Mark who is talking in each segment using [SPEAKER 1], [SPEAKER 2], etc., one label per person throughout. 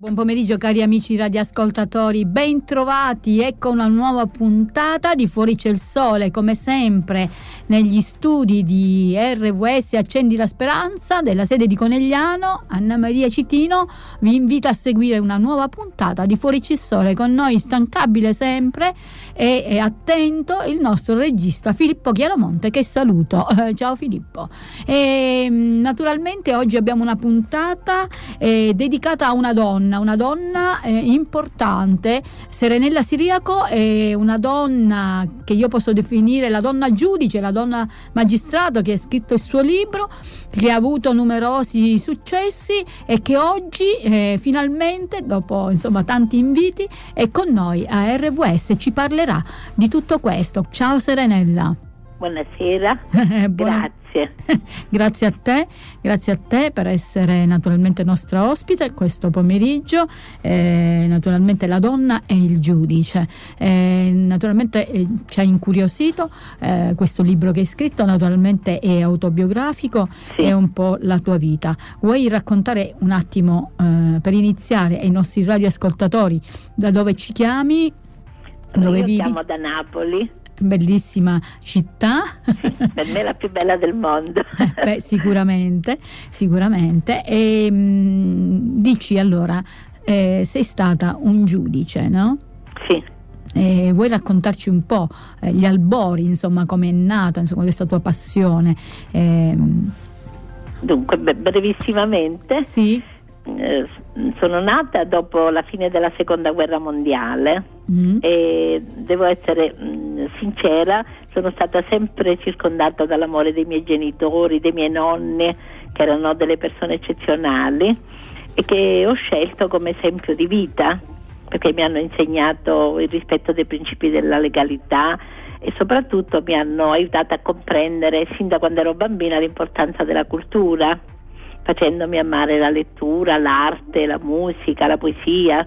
[SPEAKER 1] Buon pomeriggio cari amici radioascoltatori, ben trovati, ecco una nuova puntata di Fuori c'è il sole, come sempre negli studi di RWS Accendi la Speranza della sede di Conegliano, Anna Maria Citino vi invita a seguire una nuova puntata di Fuori c'è il sole. Con noi instancabile sempre e, e attento il nostro regista Filippo Chiaromonte che saluto, ciao Filippo. E, naturalmente oggi abbiamo una puntata eh, dedicata a una donna donna, una donna eh, importante. Serenella Siriaco è una donna che io posso definire la donna giudice, la donna magistrato che ha scritto il suo libro, che ha avuto numerosi successi e che oggi eh, finalmente, dopo insomma tanti inviti, è con noi a RVS e ci parlerà di tutto questo. Ciao Serenella.
[SPEAKER 2] Buonasera,
[SPEAKER 1] Buona... grazie. grazie a te, grazie a te per essere naturalmente nostra ospite questo pomeriggio. Eh, naturalmente la donna è il giudice. Eh, naturalmente eh, ci ha incuriosito eh, questo libro che hai scritto, naturalmente è autobiografico, sì. è un po' la tua vita. Vuoi raccontare un attimo eh, per iniziare ai nostri radioascoltatori da dove ci chiami?
[SPEAKER 2] Dove Io vivi? chiamo da Napoli
[SPEAKER 1] bellissima città.
[SPEAKER 2] per me la più bella del mondo.
[SPEAKER 1] Eh, beh, sicuramente, sicuramente. E, mh, mm, dici allora, eh, sei stata un giudice, no?
[SPEAKER 2] Sì.
[SPEAKER 1] Eh, vuoi raccontarci un po' eh, gli albori, insomma, come è nata insomma, questa tua passione?
[SPEAKER 2] Ehm, Dunque, brevissimamente.
[SPEAKER 1] Sì
[SPEAKER 2] eh, sono nata dopo la fine della seconda guerra mondiale mm. e devo essere mh, mm, sincera, sono stata sempre circondata dall'amore dei miei genitori, dei miei nonni, che erano delle persone eccezionali e che ho scelto come esempio di vita perché mi hanno insegnato il rispetto dei principi della legalità e soprattutto mi hanno aiutato a comprendere sin da quando ero bambina l'importanza della cultura facendomi amare la lettura, l'arte, la musica, la poesia,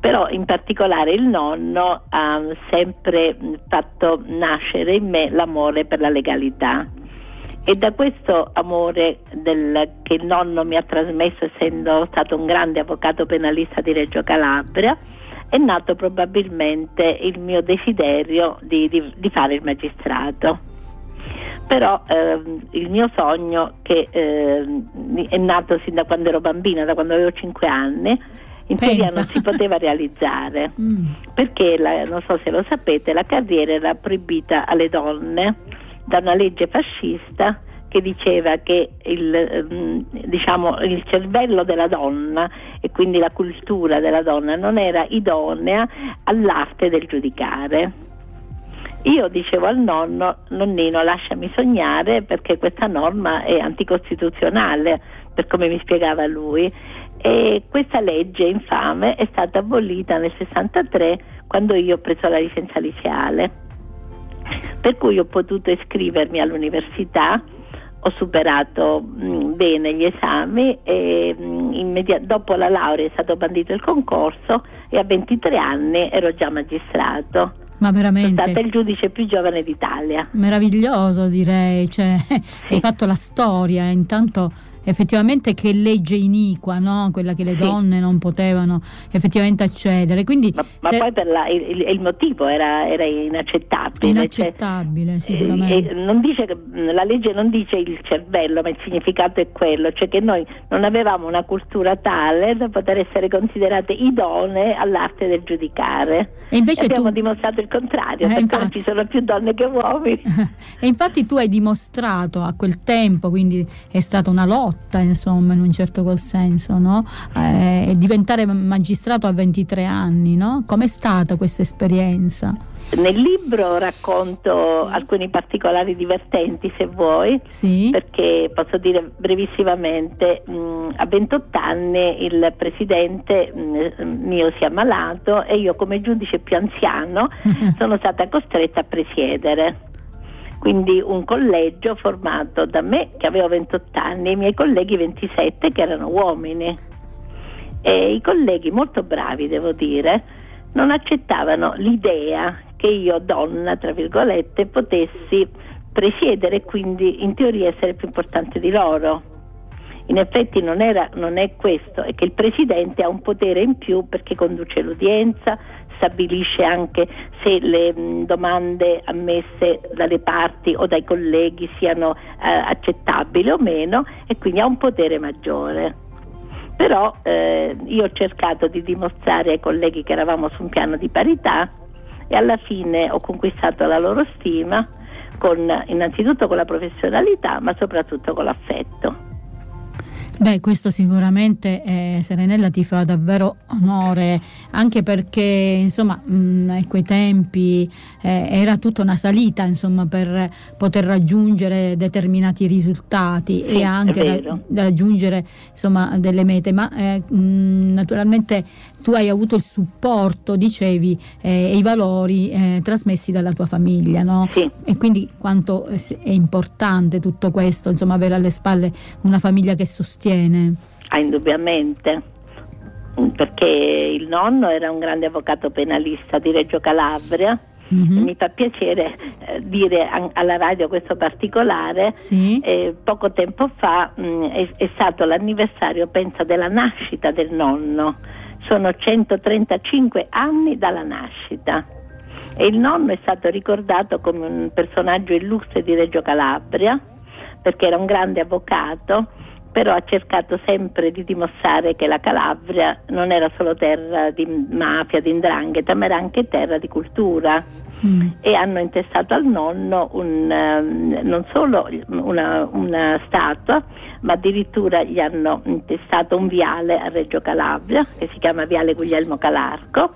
[SPEAKER 2] però in particolare il nonno ha sempre fatto nascere in me l'amore per la legalità. E da questo amore del, che il nonno mi ha trasmesso essendo stato un grande avvocato penalista di Reggio Calabria, è nato probabilmente il mio desiderio di, di, di fare il magistrato però ehm, il mio sogno che ehm, è nato sin da quando ero bambina, da quando avevo 5 anni, in teoria non si poteva realizzare mm. perché, la, non so se lo sapete, la carriera era proibita alle donne da una legge fascista che diceva che il, ehm, diciamo, il cervello della donna e quindi la cultura della donna non era idonea all'arte del giudicare. Io dicevo al nonno, nonnino lasciami sognare perché questa norma è anticostituzionale, per come mi spiegava lui, e questa legge infame è stata abolita nel 63 quando io ho preso la licenza liceale. Per cui ho potuto iscrivermi all'università, ho superato mh, bene gli esami e mh, immedi- dopo la laurea è stato bandito il concorso e a 23 anni ero già magistrato.
[SPEAKER 1] Ma veramente.
[SPEAKER 2] Sono stata il giudice più giovane d'Italia.
[SPEAKER 1] Meraviglioso direi, cioè, sì. hai fatto la storia, intanto effettivamente che legge iniqua, no? quella che le sì. donne non potevano effettivamente accedere. Quindi,
[SPEAKER 2] ma, ma poi la, il, il, motivo era, era inaccettabile.
[SPEAKER 1] Inaccettabile, cioè, sicuramente.
[SPEAKER 2] Eh, dice, la legge non dice il cervello, ma il significato è quello, cioè che noi non avevamo una cultura tale da poter essere considerate idonee all'arte del giudicare. E invece e abbiamo tu... dimostrato il contrario, eh, perché infatti... ci sono più donne che uomini.
[SPEAKER 1] e infatti tu hai dimostrato a quel tempo, quindi è stata una lotta lotta, insomma, in un certo qual senso, no? Eh, diventare magistrato a 23 anni, no? Com'è stata questa esperienza?
[SPEAKER 2] Nel libro racconto alcuni particolari divertenti, se vuoi,
[SPEAKER 1] sì.
[SPEAKER 2] perché posso dire brevissimamente, mh, a 28 anni il presidente mh, mio si è ammalato e io come giudice più anziano sono stata costretta a presiedere quindi un collegio formato da me che avevo 28 anni e i miei colleghi 27 che erano uomini. E i colleghi molto bravi, devo dire, non accettavano l'idea che io, donna, tra virgolette, potessi presiedere e quindi in teoria essere più importante di loro. In effetti non, era, non è questo, è che il Presidente ha un potere in più perché conduce l'udienza, stabilisce anche se le domande ammesse dalle parti o dai colleghi siano eh, accettabili o meno e quindi ha un potere maggiore. Però eh, io ho cercato di dimostrare ai colleghi che eravamo su un piano di parità e alla fine ho conquistato la loro stima con, innanzitutto con la professionalità ma soprattutto con l'affetto.
[SPEAKER 1] Beh, questo sicuramente eh, Serenella ti fa davvero onore, anche perché insomma mh, a quei tempi eh, era tutta una salita insomma, per poter raggiungere determinati risultati sì, e anche ra- raggiungere insomma, delle mete, ma eh, mh, naturalmente tu hai avuto il supporto, dicevi, eh, e i valori eh, trasmessi dalla tua famiglia, no?
[SPEAKER 2] Sì.
[SPEAKER 1] E quindi quanto è importante tutto questo, insomma, avere alle spalle una famiglia che sostiene.
[SPEAKER 2] Ah, indubbiamente, perché il nonno era un grande avvocato penalista di Reggio Calabria. Mm-hmm. Mi fa piacere eh, dire an- alla radio questo particolare.
[SPEAKER 1] Sì.
[SPEAKER 2] Eh, poco tempo fa mh, è, è, stato l'anniversario, penso, della nascita del nonno sono 135 anni dalla nascita e il nonno è stato ricordato come un personaggio illustre di Reggio Calabria perché era un grande avvocato però ha cercato sempre di dimostrare che la Calabria non era solo terra di mafia, di indrangheta, ma era anche terra di cultura. Mm. E hanno intestato al nonno un, um, non solo una, una, statua, ma addirittura gli hanno intestato un viale a Reggio Calabria, che si chiama Viale Guglielmo Calarco,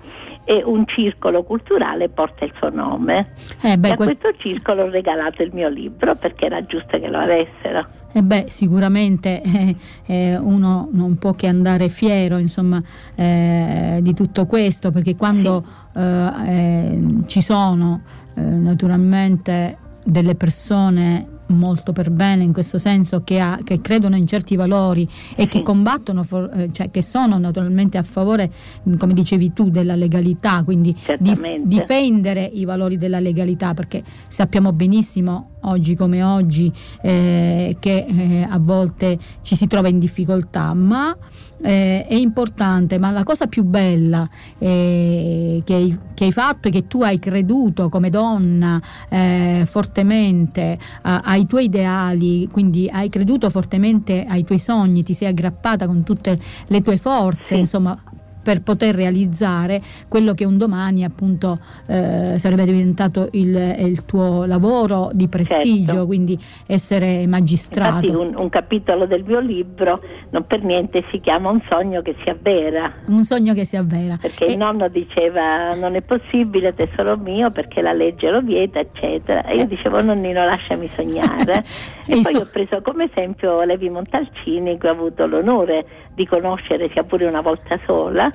[SPEAKER 2] e un circolo culturale porta il suo nome.
[SPEAKER 1] Eh beh,
[SPEAKER 2] e a questo... questo circolo ho regalato il mio libro perché era giusto che lo avessero.
[SPEAKER 1] Eh beh, sicuramente eh, eh, uno non può che andare fiero insomma, eh, di tutto questo, perché quando sì. Eh, eh, ci sono naturalmente delle persone molto per bene in questo senso, che, ha, che credono in certi valori e che combattono, for, eh, cioè che sono naturalmente a favore, come dicevi tu, della legalità, quindi di, difendere i valori della legalità, perché sappiamo benissimo oggi come oggi eh, che eh, a volte ci si trova in difficoltà, ma eh, è importante, ma la cosa più bella eh, che hai, che, hai, fatto e che tu hai creduto come donna eh, fortemente a, ai tuoi ideali, quindi hai creduto fortemente ai tuoi sogni, ti sei aggrappata con tutte le tue forze, sì. insomma per poter realizzare quello che un domani appunto eh, sarebbe diventato il, il, tuo lavoro di prestigio, certo. quindi essere magistrato.
[SPEAKER 2] Infatti un, un, capitolo del mio libro non per niente si chiama Un sogno che si avvera.
[SPEAKER 1] Un sogno che si avvera.
[SPEAKER 2] Perché e... il nonno diceva non è possibile tesoro mio perché la legge lo vieta eccetera e io eh. dicevo nonnino lasciami sognare e, e poi so... ho preso come esempio Levi Montalcini che ho avuto l'onore di conoscere sia pure una volta sola.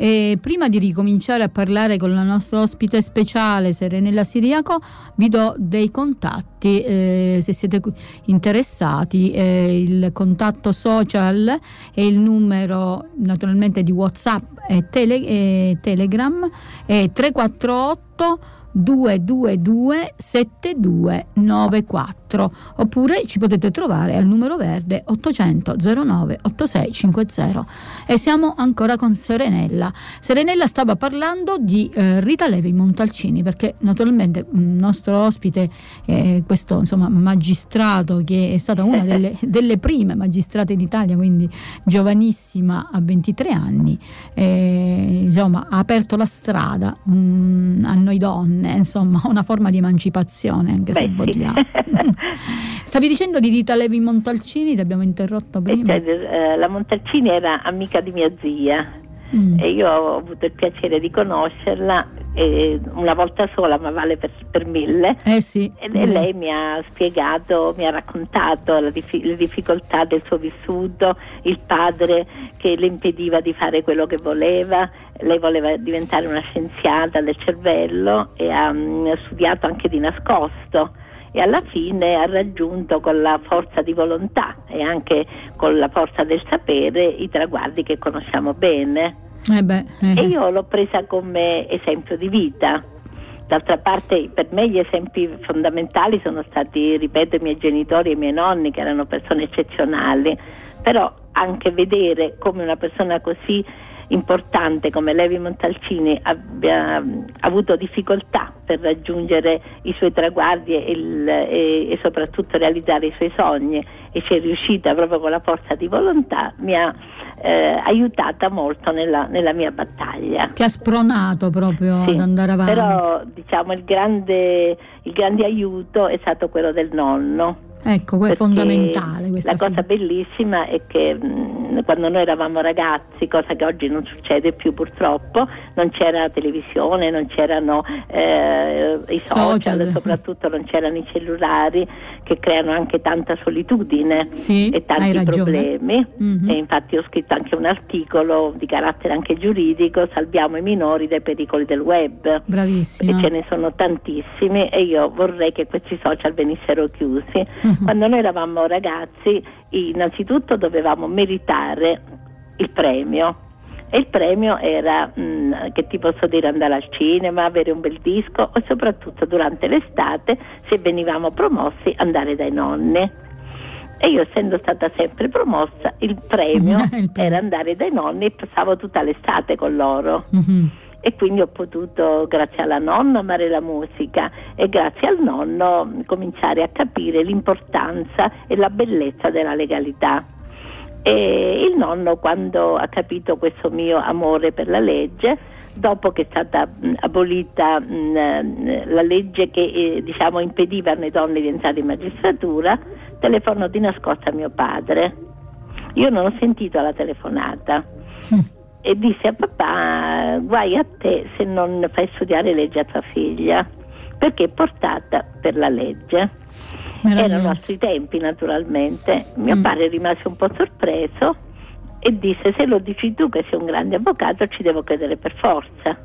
[SPEAKER 1] E prima di ricominciare a parlare con la nostra ospite speciale Serenella Siriaco, vi do dei contatti eh, se siete interessati. Eh, il contatto social e il numero naturalmente di WhatsApp e, tele, e Telegram è 348 222 7294 oppure ci potete trovare al numero verde 800 09 8650 e siamo ancora con Serenella. Serenella stava parlando di eh, Rita Levi Montalcini perché naturalmente il nostro ospite eh, questo insomma magistrato che è stata una delle, delle prime magistrate d'Italia quindi giovanissima a 23 anni eh, insomma ha aperto la strada um, a noi donne donne, insomma, una forma di emancipazione, anche Beh, se vogliamo. Stavi dicendo di Rita Levi Montalcini, ti abbiamo interrotto prima.
[SPEAKER 2] Eh, cioè, la Montalcini era amica di mia zia mm. e io ho avuto il piacere di conoscerla eh, una volta sola, ma vale per, per mille.
[SPEAKER 1] Eh sì,
[SPEAKER 2] e, e lei mi ha spiegato, mi ha raccontato dif- le difficoltà del suo vissuto, il padre che le impediva di fare quello che voleva. Lei voleva diventare una scienziata del cervello e ha mm, studiato anche di nascosto e alla fine ha raggiunto con la forza di volontà e anche con la forza del sapere i traguardi che conosciamo bene.
[SPEAKER 1] Eh beh, eh.
[SPEAKER 2] E io l'ho presa come esempio di vita. D'altra parte per me gli esempi fondamentali sono stati, ripeto, i miei genitori e i miei nonni che erano persone eccezionali. però anche vedere come una persona così importante come Levi Montalcini abbia avuto difficoltà per raggiungere i suoi traguardi e, il, e, e, soprattutto realizzare i suoi sogni e ci è riuscita proprio con la forza di volontà mi ha eh, aiutata molto nella, nella, mia battaglia.
[SPEAKER 1] Ti ha spronato proprio sì, ad andare avanti.
[SPEAKER 2] Però diciamo il grande, il grande aiuto è stato quello del nonno
[SPEAKER 1] Ecco, è fondamentale
[SPEAKER 2] questa La cosa bellissima è che mh, quando noi eravamo ragazzi, cosa che oggi non succede più purtroppo, non c'era la televisione, non c'erano eh, i social, social, soprattutto non c'erano i cellulari che creano anche tanta solitudine
[SPEAKER 1] sì,
[SPEAKER 2] e tanti problemi. Mm-hmm. E infatti ho scritto anche un articolo di carattere anche giuridico, salviamo i minori dai pericoli del web.
[SPEAKER 1] Bravissimo.
[SPEAKER 2] E ce ne sono tantissimi e io vorrei che questi social venissero chiusi. Mm-hmm. Quando noi eravamo ragazzi, innanzitutto dovevamo meritare il premio. E il premio era, mh, mm, che ti posso dire, andare al cinema, avere un bel disco e soprattutto durante l'estate, se venivamo promossi, andare dai nonni. E io essendo stata sempre promossa, il premio, il premio. era andare dai nonni e passavo tutta l'estate con loro. Mm-hmm e quindi ho potuto, grazie alla nonna, amare la musica e grazie al nonno cominciare a capire l'importanza e la bellezza della legalità. E il nonno, quando ha capito questo mio amore per la legge, dopo che è stata mh, abolita mh, la legge che eh, diciamo, impediva alle donne di entrare in magistratura, telefonò di nascosto a mio padre. Io non ho sentito la telefonata. Mm e disse a papà guai a te se non fai studiare legge a tua figlia perché è portata per la legge erano nostri tempi naturalmente mio mm. padre rimase un po' sorpreso e disse se lo dici tu che sei un grande avvocato ci devo credere per forza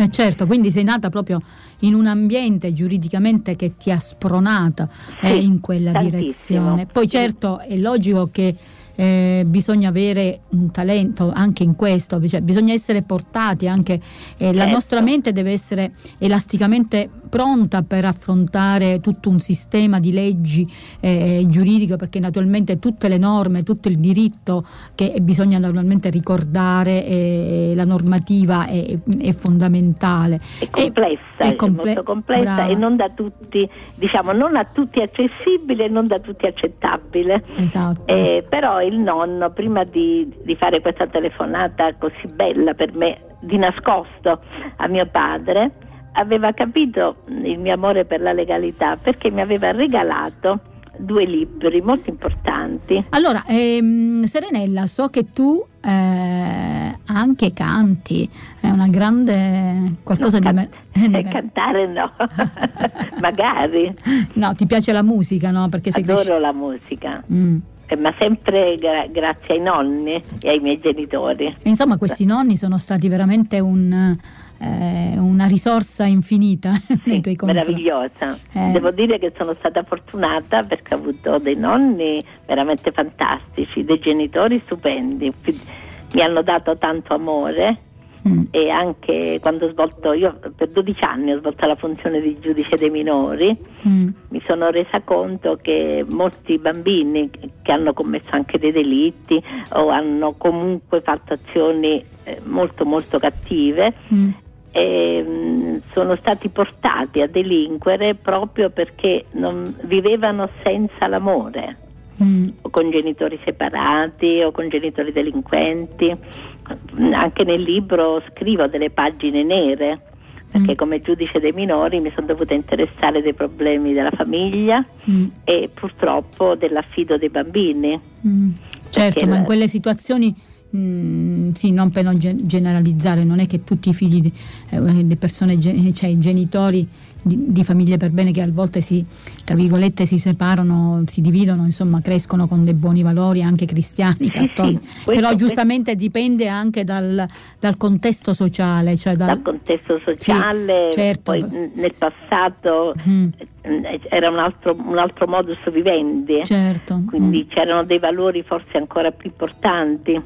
[SPEAKER 1] eh certo, quindi sei nata proprio in un ambiente giuridicamente che ti ha spronata eh, sì, eh, in quella tantissimo. direzione. Poi certo è logico che eh, bisogna avere un talento anche in questo, cioè, bisogna essere portati anche, eh, la nostra certo. mente deve essere elasticamente pronta per affrontare tutto un sistema di leggi eh, giuridiche perché naturalmente tutte le norme, tutto il diritto che bisogna naturalmente ricordare eh, la normativa è, è, fondamentale.
[SPEAKER 2] È complessa, è, comple- molto complessa brava. e non da tutti, diciamo, non a tutti accessibile e non da tutti accettabile.
[SPEAKER 1] Esatto.
[SPEAKER 2] Eh, però il nonno, prima di, di fare questa telefonata così bella per me, di nascosto a mio padre, aveva capito il mio amore per la legalità perché mi aveva regalato due libri molto importanti.
[SPEAKER 1] Allora, ehm, Serenella, so che tu eh, anche canti, è una grande qualcosa
[SPEAKER 2] no,
[SPEAKER 1] di...
[SPEAKER 2] Can- eh, cantare no, magari.
[SPEAKER 1] No, ti piace la musica, no?
[SPEAKER 2] Perché Adoro cresci... la musica. Mm. Eh, ma sempre gra- grazie ai nonni e ai miei genitori.
[SPEAKER 1] Insomma, questi nonni sono stati veramente un, eh, una risorsa infinita sì, nei tuoi confronti.
[SPEAKER 2] Meravigliosa. Eh. Devo dire che sono stata fortunata perché ho avuto dei nonni veramente fantastici, dei genitori stupendi. Mi hanno dato tanto amore Mm. e anche quando ho svolto, io per 12 anni ho svolto la funzione di giudice dei minori, mm. mi sono resa conto che molti bambini che hanno commesso anche dei delitti o hanno comunque fatto azioni eh, molto molto cattive, mm. E, mm, sono stati portati a delinquere proprio perché non vivevano senza l'amore, mm. o con genitori separati o con genitori delinquenti anche nel libro scrivo delle pagine nere perché mm. come giudice dei minori mi sono dovuta interessare dei problemi della famiglia mm. e purtroppo dell'affido dei bambini.
[SPEAKER 1] Mm. Certo, ma in quelle situazioni Mm, sì, non per non generalizzare, non è che tutti i figli, eh, persone, cioè i genitori di, di, famiglie per bene che a volte si, tra virgolette, si separano, si dividono, insomma, crescono con dei buoni valori anche cristiani, cattolici. Sì, sì. Però giustamente dipende anche dal, dal, contesto sociale. Cioè
[SPEAKER 2] dal, dal contesto sociale, sì, certo. poi nel passato mm mm, era un altro, un altro modus vivendi,
[SPEAKER 1] certo.
[SPEAKER 2] quindi mm. c'erano dei valori forse ancora più importanti.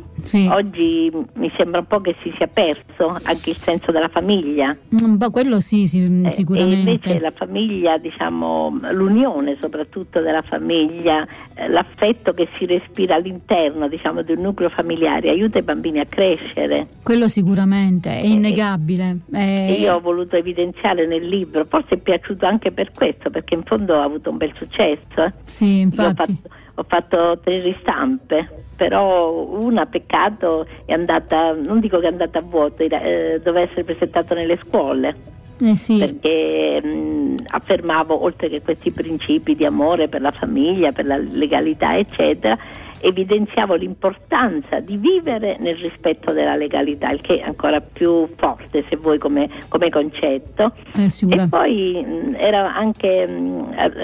[SPEAKER 2] Oggi mi sembra un po' che si sia perso anche il senso della famiglia.
[SPEAKER 1] Mm, quello sì, sì
[SPEAKER 2] eh,
[SPEAKER 1] sicuramente.
[SPEAKER 2] E invece la famiglia, diciamo, l'unione soprattutto della famiglia, eh, l'affetto che si respira all'interno diciamo, di un nucleo familiare aiuta i bambini a crescere.
[SPEAKER 1] Quello sicuramente, è eh, innegabile.
[SPEAKER 2] Eh, io ho voluto evidenziare nel libro, forse è piaciuto anche per questo, perché in fondo ha avuto un bel successo. Eh.
[SPEAKER 1] Sì, infatti.
[SPEAKER 2] Ho fatto, tre ristampe, però una peccato è andata, non dico che è andata a vuoto, eh, doveva essere presentato nelle scuole.
[SPEAKER 1] Eh sì.
[SPEAKER 2] perché mh, affermavo oltre che questi principi di amore per la famiglia, per la legalità eccetera, evidenziavo l'importanza di vivere nel rispetto della legalità, il che è ancora più forte se vuoi come, come concetto.
[SPEAKER 1] Eh,
[SPEAKER 2] e poi anche,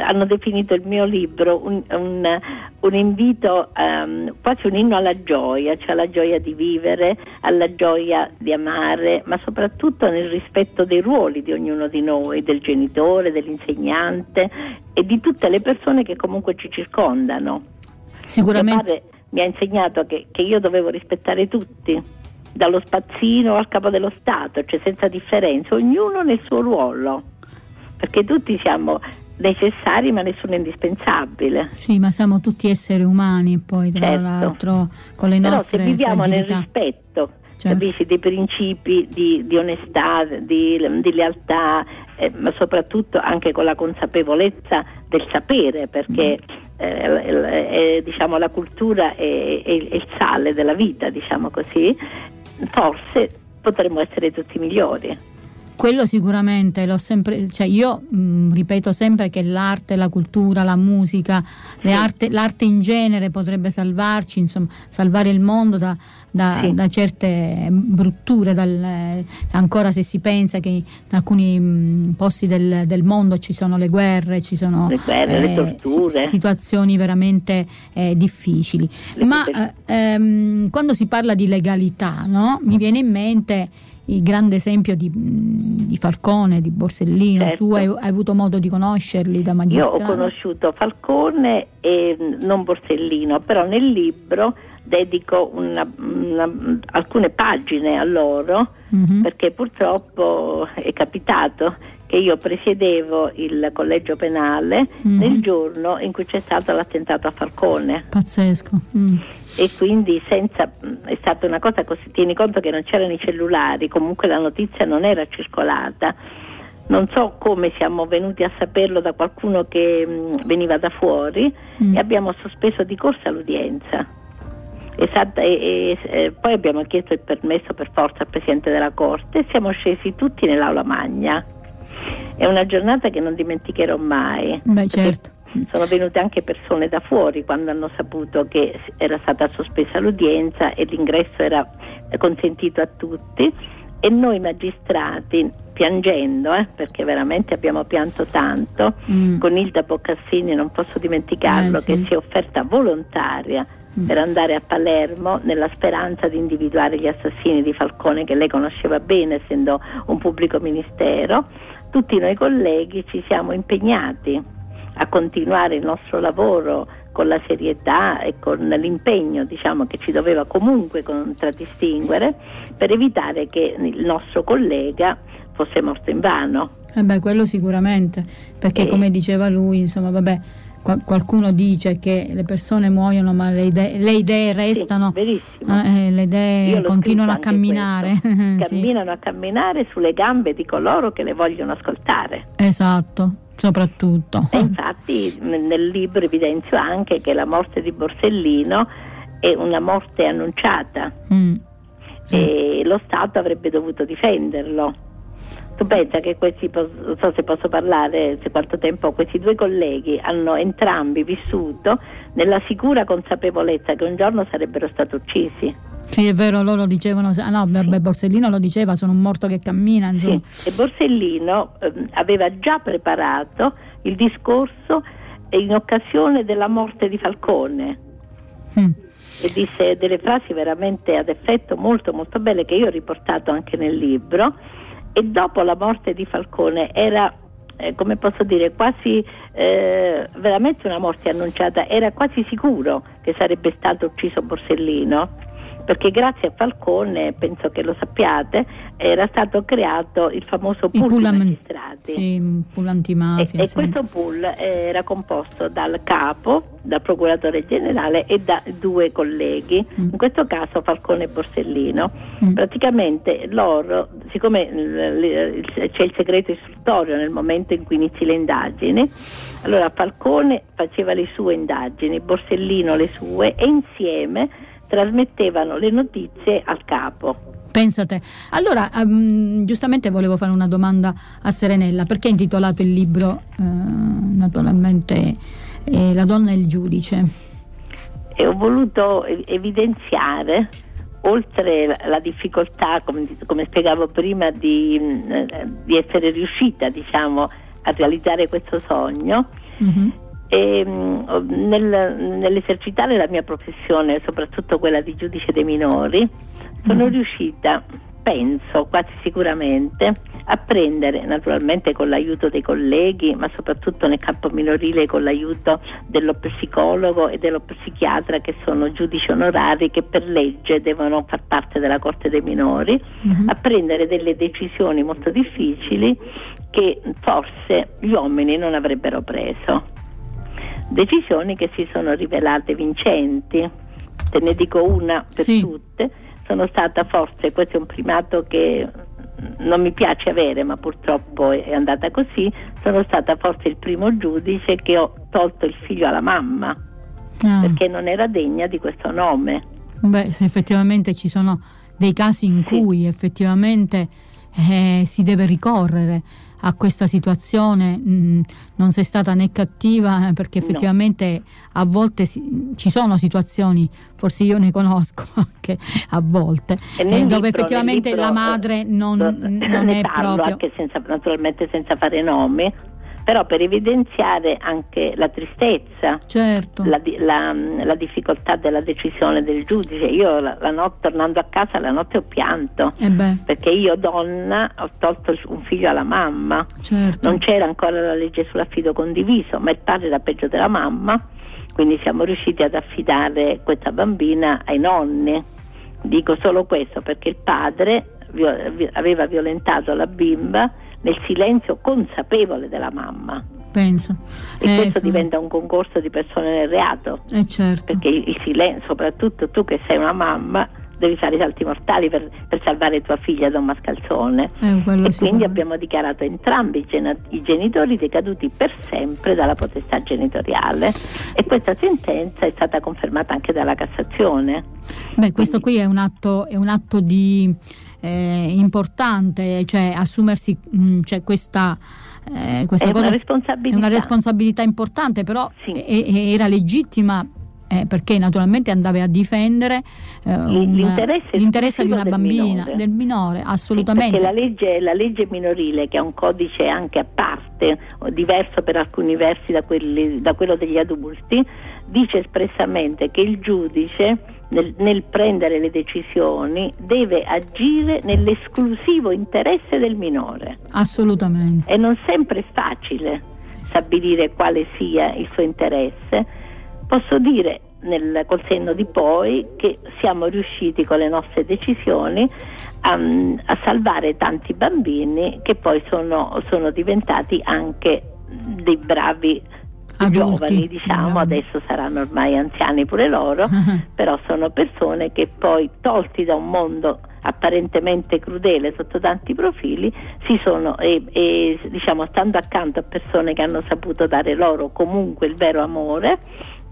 [SPEAKER 2] hanno definito il mio libro un, un, un invito, um, quasi un inno alla gioia, cioè alla gioia di vivere, alla gioia di amare, ma soprattutto nel rispetto dei ruoli di ognuno di noi, del genitore, dell'insegnante e di tutte le persone che comunque ci circondano.
[SPEAKER 1] Sicuramente.
[SPEAKER 2] mi ha insegnato che, che io dovevo rispettare tutti, dallo spazzino al capo dello Stato, cioè senza differenza, ognuno nel suo ruolo, perché tutti siamo necessari ma nessuno indispensabile.
[SPEAKER 1] Sì, ma siamo tutti esseri umani poi tra certo. l'altro con le nostre
[SPEAKER 2] Però se viviamo
[SPEAKER 1] fragilità.
[SPEAKER 2] nel rispetto certo. capisci, dei principi di, di onestà, di, di lealtà, eh, ma soprattutto anche con la consapevolezza del sapere, perché mm eh, diciamo, la cultura è, è, è, il sale della vita, diciamo così, forse potremmo essere tutti migliori.
[SPEAKER 1] Quello sicuramente, l'ho sempre, cioè io mh, mm, ripeto sempre che l'arte, la cultura, la musica, sì. arte, l'arte in genere potrebbe salvarci, insomma, salvare il mondo da, da, sì. da certe brutture, dal, ancora se si pensa che in alcuni mh, mm, posti del, del, mondo ci sono le guerre, ci sono
[SPEAKER 2] le guerre, eh, le torture.
[SPEAKER 1] situazioni veramente eh, difficili. Le Ma eh, ehm, quando si parla di legalità, no? mi viene in mente il grande esempio di, di Falcone, di Borsellino.
[SPEAKER 2] Certo.
[SPEAKER 1] Tu hai, hai, avuto modo di conoscerli da magistrato?
[SPEAKER 2] Io ho conosciuto Falcone e non Borsellino, però nel libro dedico una, una, alcune pagine a loro mm-hmm. perché purtroppo è capitato che io presiedevo il collegio penale mm-hmm. nel giorno in cui c'è stato l'attentato a Falcone.
[SPEAKER 1] Pazzesco. Mm.
[SPEAKER 2] E quindi senza, è stata una cosa così, tieni conto che non c'erano i cellulari, comunque la notizia non era circolata. Non so come siamo venuti a saperlo da qualcuno che mh, veniva da fuori mm. e abbiamo sospeso di corsa l'udienza. Esatto, e, e, e, poi abbiamo chiesto il permesso per forza al Presidente della Corte e siamo scesi tutti nell'aula magna. È una giornata che non dimenticherò mai.
[SPEAKER 1] Beh, certo.
[SPEAKER 2] Sono venute anche persone da fuori quando hanno saputo che era stata sospesa l'udienza e l'ingresso era consentito a tutti e noi magistrati piangendo eh, perché veramente abbiamo pianto tanto mm. con Ilda Boccassini non posso dimenticarlo eh, sì. che si è offerta volontaria mm. per andare a Palermo nella speranza di individuare gli assassini di Falcone che lei conosceva bene essendo un pubblico ministero tutti noi colleghi ci siamo impegnati a continuare il nostro lavoro con la serietà e con l'impegno diciamo, che ci doveva comunque contraddistinguere per evitare che il nostro collega fosse morto in vano.
[SPEAKER 1] Eh beh, quello sicuramente, perché e... come diceva lui, insomma, vabbè, qualcuno dice che le persone muoiono ma le idee, le idee restano,
[SPEAKER 2] sì,
[SPEAKER 1] eh, le idee continuano a camminare.
[SPEAKER 2] Camminano a camminare sulle gambe di coloro che le vogliono ascoltare.
[SPEAKER 1] Esatto, soprattutto.
[SPEAKER 2] E infatti nel libro evidenzio anche che la morte di Borsellino è una morte annunciata mm, sì. e lo Stato avrebbe dovuto difenderlo tu pensa che questi, non so se posso parlare, se quanto tempo questi due colleghi hanno entrambi vissuto nella sicura consapevolezza che un giorno sarebbero stati uccisi.
[SPEAKER 1] Sì, è vero, loro dicevano, ah no, beh, Borsellino lo diceva, sono un morto che cammina.
[SPEAKER 2] Sì, e Borsellino eh, aveva già preparato il discorso in occasione della morte di Falcone. Mm. E disse delle frasi veramente ad effetto molto molto belle che io ho riportato anche nel libro e dopo la morte di Falcone era eh, come posso dire, quasi eh, veramente una morte annunciata, era quasi sicuro che sarebbe stato ucciso Borsellino perché grazie a Falcone, penso che lo sappiate, era stato creato il famoso pool, il pool magistrati.
[SPEAKER 1] Sì, pool antimafia.
[SPEAKER 2] E, sì. e questo pool era composto dal capo, dal procuratore generale e da due colleghi, mm. in questo caso Falcone e Borsellino. Mm. Praticamente loro, siccome c'è il segreto istruttorio nel momento in cui inizi le indagini, allora Falcone faceva le sue indagini, Borsellino le sue e insieme trasmettevano le notizie al capo.
[SPEAKER 1] Pensate. Allora, um, giustamente volevo fare una domanda a Serenella, perché è intitolato il libro, uh, naturalmente, eh, La donna e il giudice?
[SPEAKER 2] E ho voluto evidenziare, oltre la difficoltà, come, come spiegavo prima, di, di, essere riuscita diciamo, a realizzare questo sogno, uh-huh e, mm, nel, nell'esercitare la mia professione, soprattutto quella di giudice dei minori, sono mm. riuscita, penso quasi sicuramente, a prendere naturalmente con l'aiuto dei colleghi, ma soprattutto nel campo minorile con l'aiuto dello psicologo e dello psichiatra che sono giudici onorari che per legge devono far parte della Corte dei minori, mm-hmm. a prendere delle decisioni molto difficili che forse gli uomini non avrebbero preso decisioni che si sono rivelate vincenti. Te ne dico una per sì. tutte, sono stata forse, questo è un primato che non mi piace avere, ma purtroppo è andata così, sono stata forse il primo giudice che ho tolto il figlio alla mamma, ah. perché non era degna di questo nome.
[SPEAKER 1] Beh, se effettivamente ci sono dei casi in sì. cui effettivamente eh, si deve ricorrere a questa situazione mh, mm, non sei stata né cattiva eh, perché effettivamente no. a volte si, ci sono situazioni, forse io ne conosco anche a volte, eh, dove libro, effettivamente libro, la madre non, non è proprio...
[SPEAKER 2] Anche senza, naturalmente senza fare nomi, però per evidenziare anche la tristezza,
[SPEAKER 1] certo.
[SPEAKER 2] la, la, la, difficoltà della decisione del giudice. Io la, la notte, tornando a casa la notte ho pianto,
[SPEAKER 1] eh
[SPEAKER 2] perché io donna ho tolto un figlio alla mamma,
[SPEAKER 1] certo.
[SPEAKER 2] non c'era ancora la legge sull'affido condiviso, ma il padre era peggio della mamma, quindi siamo riusciti ad affidare questa bambina ai nonni. Dico solo questo perché il padre aveva violentato la bimba nel silenzio consapevole della mamma.
[SPEAKER 1] Penso.
[SPEAKER 2] E eh, questo diventa un concorso di persone nel reato.
[SPEAKER 1] Eh certo.
[SPEAKER 2] Perché il silenzio, soprattutto tu che sei una mamma, devi fare i salti mortali per, per, salvare tua figlia da un mascalzone.
[SPEAKER 1] Eh, e quindi
[SPEAKER 2] abbiamo dichiarato entrambi i, gen- i, genitori decaduti per sempre dalla potestà genitoriale e questa sentenza è stata confermata anche dalla Cassazione.
[SPEAKER 1] Beh, questo quindi, qui è un atto, è un atto di eh, importante, cioè assumersi mh, mm, cioè questa, eh, questa
[SPEAKER 2] è
[SPEAKER 1] cosa
[SPEAKER 2] una responsabilità.
[SPEAKER 1] è una responsabilità importante, però sì. è, era legittima eh, perché naturalmente andava a difendere eh, un, l'interesse, l'interesse di una del bambina, minore. del minore, assolutamente.
[SPEAKER 2] Sì, perché la legge, la legge, minorile, che ha un codice anche a parte, diverso per alcuni versi da, quelli, da quello degli adulti, dice espressamente che il giudice nel, nel, prendere le decisioni deve agire nell'esclusivo interesse del minore.
[SPEAKER 1] Assolutamente.
[SPEAKER 2] E non sempre è facile stabilire quale sia il suo interesse Posso dire nel, col senno di poi che siamo riusciti con le nostre decisioni a, a salvare tanti bambini che poi sono, sono diventati anche dei bravi
[SPEAKER 1] Adulti,
[SPEAKER 2] giovani, diciamo, no. adesso saranno ormai anziani pure loro, però sono persone che poi tolti da un mondo apparentemente crudele sotto tanti profili, si sono e, e diciamo stando accanto a persone che hanno saputo dare loro comunque il vero amore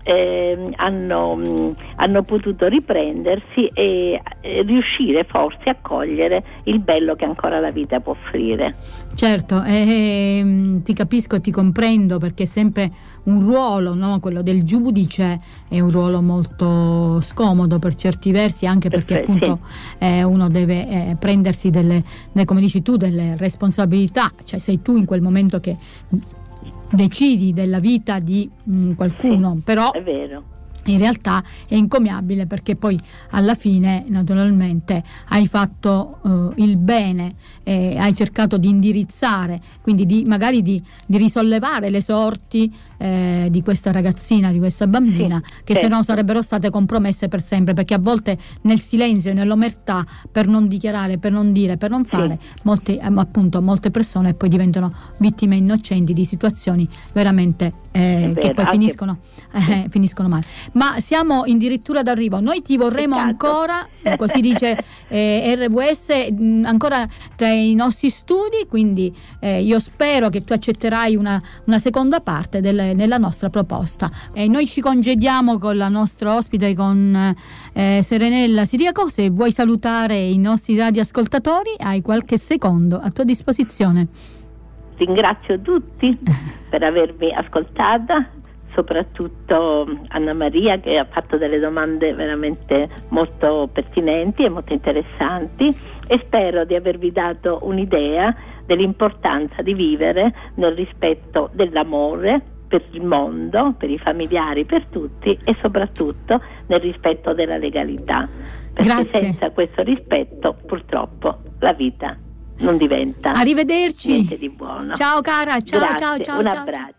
[SPEAKER 2] eh, hanno, mh, hanno, potuto riprendersi e riuscire forse a cogliere il bello che ancora la vita può offrire.
[SPEAKER 1] Certo, eh, ti capisco e ti comprendo perché è sempre un ruolo, no? quello del giudice è un ruolo molto scomodo per certi versi, anche perché Perfetto, appunto sì. Eh, uno deve eh, prendersi delle, come dici tu, delle responsabilità, cioè sei tu in quel momento che decidi della vita di mh, mm, qualcuno,
[SPEAKER 2] sì,
[SPEAKER 1] però
[SPEAKER 2] è vero.
[SPEAKER 1] In realtà è incommiabile perché poi alla fine naturalmente hai fatto uh, il bene, eh, hai cercato di indirizzare, quindi di, magari di, di, risollevare le sorti eh, di questa ragazzina, di questa bambina, sì, che certo. se no sarebbero state compromesse per sempre, perché a volte nel silenzio e nell'omertà, per non dichiarare, per non dire, per non fare, sì. molte, eh, appunto, molte persone poi diventano vittime innocenti di situazioni veramente eh, che poi finiscono, eh, finiscono male ma siamo addirittura d'arrivo. Noi ti vorremo Peccato. ancora, eh, così dice eh, RWS, mh, ancora tra i nostri studi, quindi eh, io spero che tu accetterai una, una seconda parte del, della nostra proposta. E noi ci congediamo con la nostra ospite, con eh, Serenella Siriaco. Se vuoi salutare i nostri radioascoltatori, hai qualche secondo a tua disposizione.
[SPEAKER 2] Ringrazio tutti per avermi ascoltata soprattutto Anna Maria che ha fatto delle domande veramente molto pertinenti e molto interessanti e spero di avervi dato un'idea dell'importanza di vivere nel rispetto dell'amore per il mondo, per i familiari, per tutti e soprattutto nel rispetto della legalità. Perché Grazie. senza questo rispetto purtroppo la vita non diventa
[SPEAKER 1] Arrivederci.
[SPEAKER 2] niente di buono.
[SPEAKER 1] Ciao cara, ciao
[SPEAKER 2] Grazie,
[SPEAKER 1] ciao ciao.
[SPEAKER 2] Un
[SPEAKER 1] ciao.
[SPEAKER 2] abbraccio.